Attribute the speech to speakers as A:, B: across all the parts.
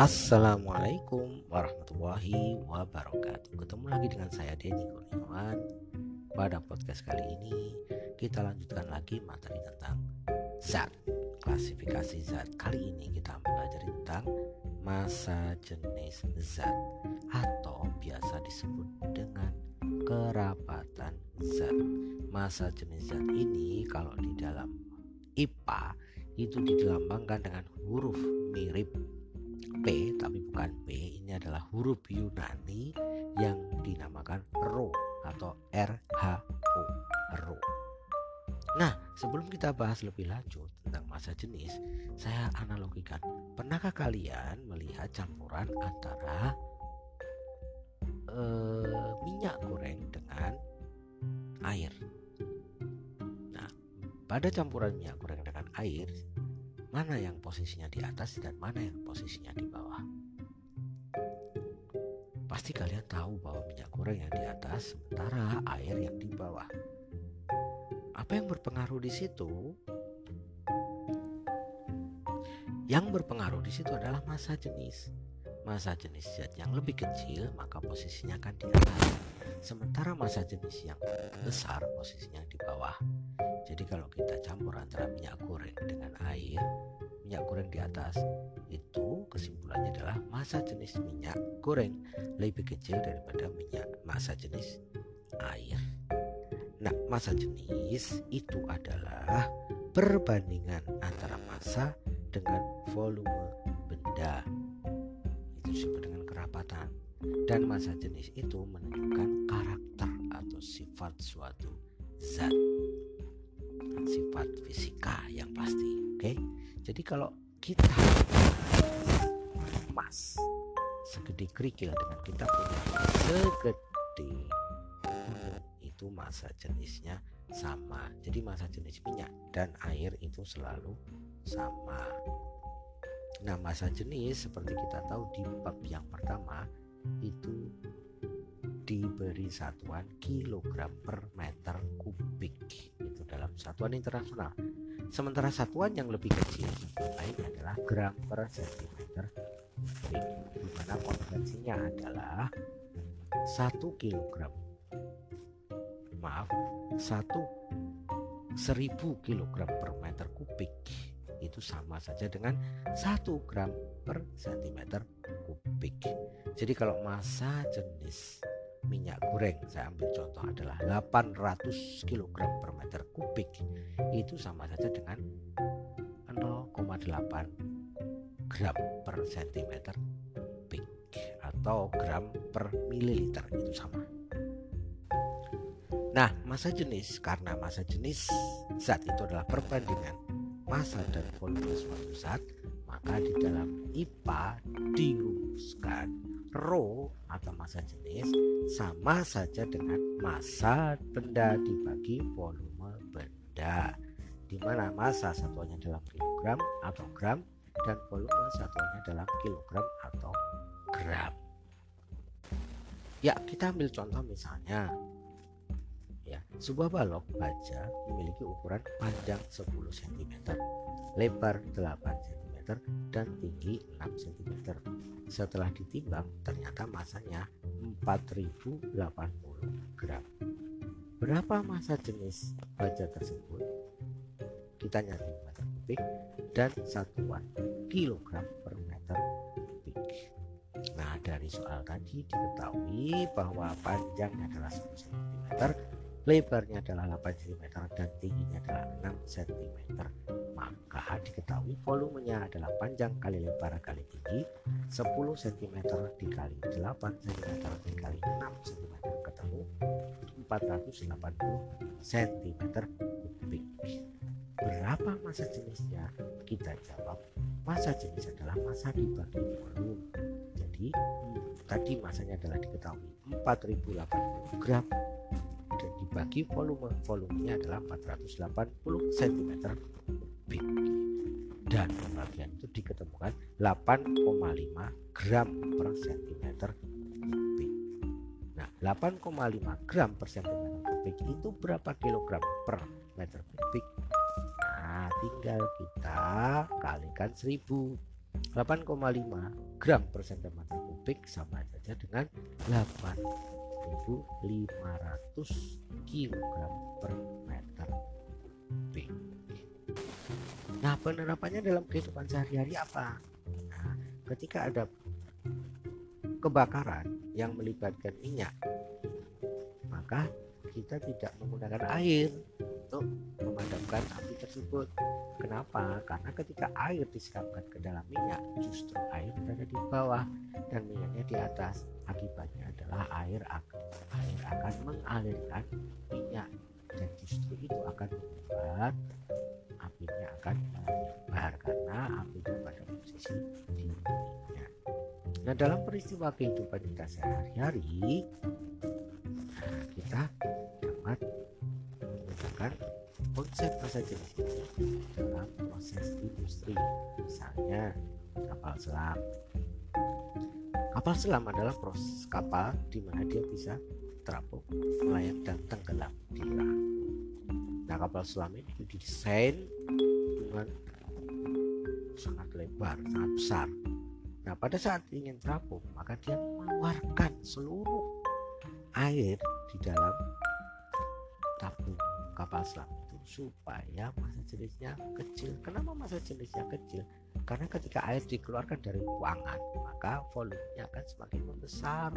A: Assalamualaikum warahmatullahi wabarakatuh. Ketemu lagi dengan saya Denny Kurniawan. Pada podcast kali ini Kita lanjutkan lagi materi tentang Zat. Klasifikasi zat. Kali ini kita belajar tentang Masa jenis zat Atau biasa disebut dengan Kerapatan zat. Masa jenis zat ini Kalau di dalam IPA Itu dilambangkan dengan huruf mirip P tapi bukan P ini adalah huruf Yunani yang dinamakan Rho atau RHO. Nah sebelum kita bahas lebih lanjut tentang masa jenis saya analogikan pernahkah kalian melihat campuran antara uh, minyak goreng dengan air Nah pada campuran minyak goreng dengan air mana yang posisinya di atas dan mana yang posisinya di bawah. Pasti kalian tahu bahwa minyak goreng yang di atas sementara air yang di bawah. Apa yang berpengaruh di situ? Yang berpengaruh di situ adalah masa jenis. Masa jenis zat yang lebih kecil maka posisinya akan di atas. Sementara masa jenis yang besar posisinya di bawah. Jadi kalau kita campur antara minyak goreng dengan air, minyak goreng di atas, itu kesimpulannya adalah masa jenis minyak goreng lebih kecil daripada minyak masa jenis air. Nah, masa jenis itu adalah perbandingan antara massa dengan volume benda. Itu disebut dengan kerapatan. Dan masa jenis itu menunjukkan karakter atau sifat suatu zat sifat fisika yang pasti oke? Okay? jadi kalau kita emas segede kerikil dengan kita punya segede itu masa jenisnya sama. Jadi masa jenis minyak dan air itu selalu sama. Nah masa jenis seperti kita tahu di bab yang pertama itu diberi satuan kilogram per meter kubik dalam satuan internasional. Sementara satuan yang lebih kecil lain adalah gram per sentimeter. Kubik di mana konversinya adalah satu kilogram. Maaf satu seribu kilogram per meter kubik. Itu sama saja dengan satu gram per sentimeter kubik. Jadi kalau massa jenis minyak goreng. Saya ambil contoh adalah 800 kg per meter kubik. Itu sama saja dengan 0,8 gram per cm kubik atau gram per mililiter. Itu sama. Nah, masa jenis karena masa jenis zat itu adalah perbandingan massa dan volume suatu zat, maka di dalam IPA dirumuskan Rho atau massa jenis sama saja dengan massa benda dibagi volume benda. Di mana massa satuannya dalam kilogram atau gram dan volume satuannya dalam kilogram atau gram. Ya, kita ambil contoh misalnya. Ya, sebuah balok baja memiliki ukuran panjang 10 cm, lebar 8 cm dan tinggi 6 cm setelah ditimbang ternyata masanya 4080 gram. Berapa masa jenis baja tersebut? Kita nyari meter kubik dan satuan kilogram per meter kubik. Nah dari soal tadi diketahui bahwa panjangnya adalah 10 cm, lebarnya adalah 8 cm dan tingginya adalah 6 cm maka diketahui volumenya adalah panjang kali lebar kali tinggi 10 cm dikali 8 cm dikali 6 cm ketemu 480 cm kubik. Berapa masa jenisnya? Kita jawab masa jenis adalah masa dibagi volume jadi tadi masanya adalah diketahui 4080 gram. Dan dibagi volume volumenya adalah 480 cm kubik dan pembagian itu diketemukan 8,5 gram per centimeter kubik nah 8,5 gram per centimeter kubik itu berapa kilogram per meter kubik? Nah tinggal kita kalikan 1000 8,5 gram per cm kubik sama saja dengan 8.500 kg per Nah, penerapannya dalam kehidupan sehari-hari apa? Nah, ketika ada kebakaran yang melibatkan minyak, maka kita tidak menggunakan air untuk memadamkan api tersebut. Kenapa? Karena ketika air disiramkan ke dalam minyak, justru air berada di bawah dan minyaknya di atas. Akibatnya adalah air akan, air akan mengalirkan minyak dan justru itu akan membuat apinya akan menyebar karena apinya pada posisi minyak. Nah dalam peristiwa kehidupan kita sehari-hari kita dapat menggunakan konsep masa jenis dalam proses industri. Misalnya kapal selam. Kapal selam adalah proses kapal di mana dia bisa terapung melayang dan tenggelam di laut kapal selam ini didesain dengan sangat lebar sangat besar nah pada saat ingin terapung maka dia mengeluarkan seluruh air di dalam tabung kapal selam supaya masa jenisnya kecil. Kenapa masa jenisnya kecil? Karena ketika air dikeluarkan dari ruangan, maka volumenya akan semakin membesar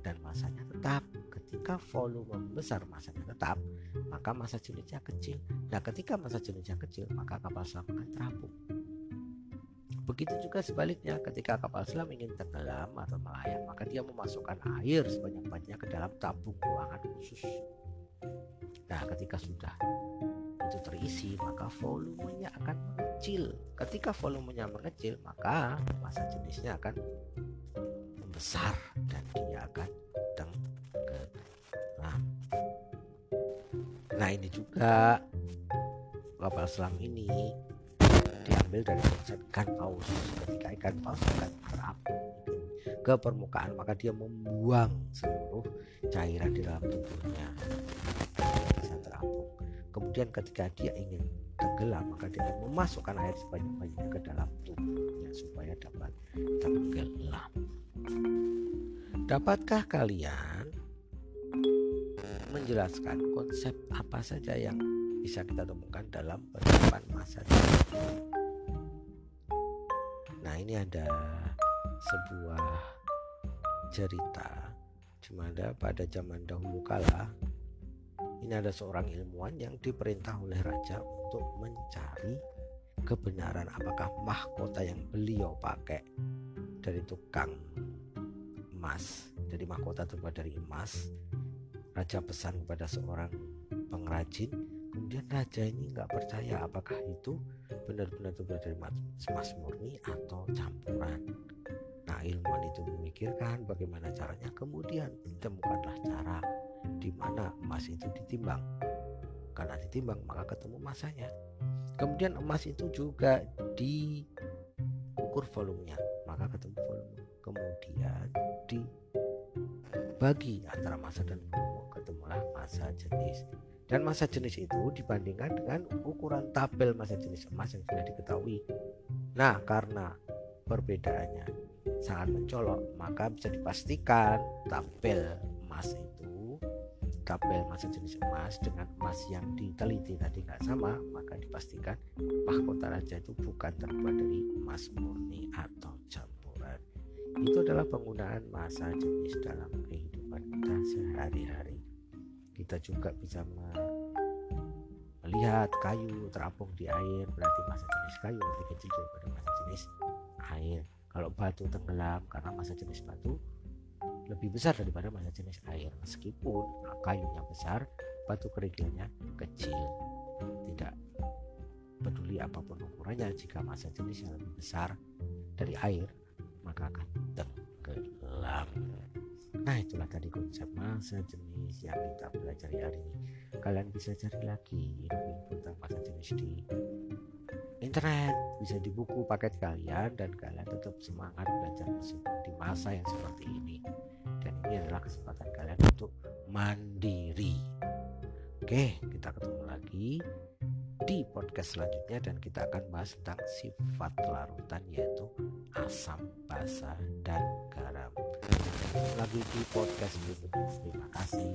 A: dan masanya tetap. Ketika volume membesar, masanya tetap, maka masa jenisnya kecil. Nah, ketika masa jenisnya kecil, maka kapal selam akan terapung. Begitu juga sebaliknya, ketika kapal selam ingin tenggelam atau melayang, maka dia memasukkan air sebanyak-banyaknya ke dalam tabung ruangan khusus Nah, ketika sudah itu terisi, maka volumenya akan mengecil. Ketika volumenya mengecil, maka masa jenisnya akan membesar dan dia akan Nah, ini juga. Kapal selam ini diambil dari konsep ikan paus. Ketika ikan paus akan terapung ke permukaan, maka dia membuang seluruh cairan di dalam tubuhnya. Kemudian ketika dia ingin tenggelam maka dia memasukkan air sebanyak-banyaknya ke dalam tubuhnya supaya dapat tenggelam. Dapatkah kalian menjelaskan konsep apa saja yang bisa kita temukan dalam penerapan masa Nah ini ada sebuah cerita. Di mana pada zaman dahulu kala ini ada seorang ilmuwan yang diperintah oleh raja untuk mencari kebenaran apakah mahkota yang beliau pakai dari tukang emas. Dari mahkota terbuat dari emas raja pesan kepada seorang pengrajin kemudian raja ini nggak percaya apakah itu benar-benar terbuat dari emas murni atau campuran nah ilmuwan itu memikirkan bagaimana caranya kemudian ditemukanlah cara di mana emas itu ditimbang. Karena ditimbang maka ketemu masanya. Kemudian emas itu juga diukur volumenya, maka ketemu volume. Kemudian dibagi antara massa dan volume, ketemulah massa jenis. Dan massa jenis itu dibandingkan dengan ukuran tabel massa jenis emas yang sudah diketahui. Nah, karena perbedaannya sangat mencolok, maka bisa dipastikan tabel emas itu tabel masa jenis emas dengan emas yang diteliti tadi nggak sama maka dipastikan mahkota raja itu bukan terbuat dari emas murni atau campuran itu adalah penggunaan masa jenis dalam kehidupan kita sehari-hari kita juga bisa melihat kayu terapung di air. Berarti masa jenis kayu lebih kecil daripada masa jenis air. Kalau batu tenggelam karena masa jenis batu lebih besar daripada masa jenis air. Meskipun kayunya besar batu kerikilnya kecil. Tidak peduli apa pun ukurannya jika masa jenisnya lebih besar dari air maka akan tenggelam nah itulah tadi konsep masa jenis yang kita pelajari hari ini. Kalian bisa cari lagi info tentang masa jenis di internet. Bisa di buku paket kalian dan kalian tetap semangat belajar meskipun di masa yang seperti ini. Dan ini adalah kesempatan kalian untuk mandiri. Oke kita ketemu lagi di podcast selanjutnya dan kita akan bahas tentang sifat larutan yaitu asam, basa, dan garam. Lagi di podcast berikutnya. Terima kasih.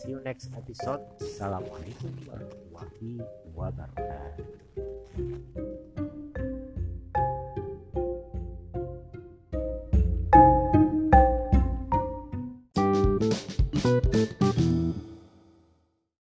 A: See you next episode. Assalamualaikum warahmatullahi wabarakatuh.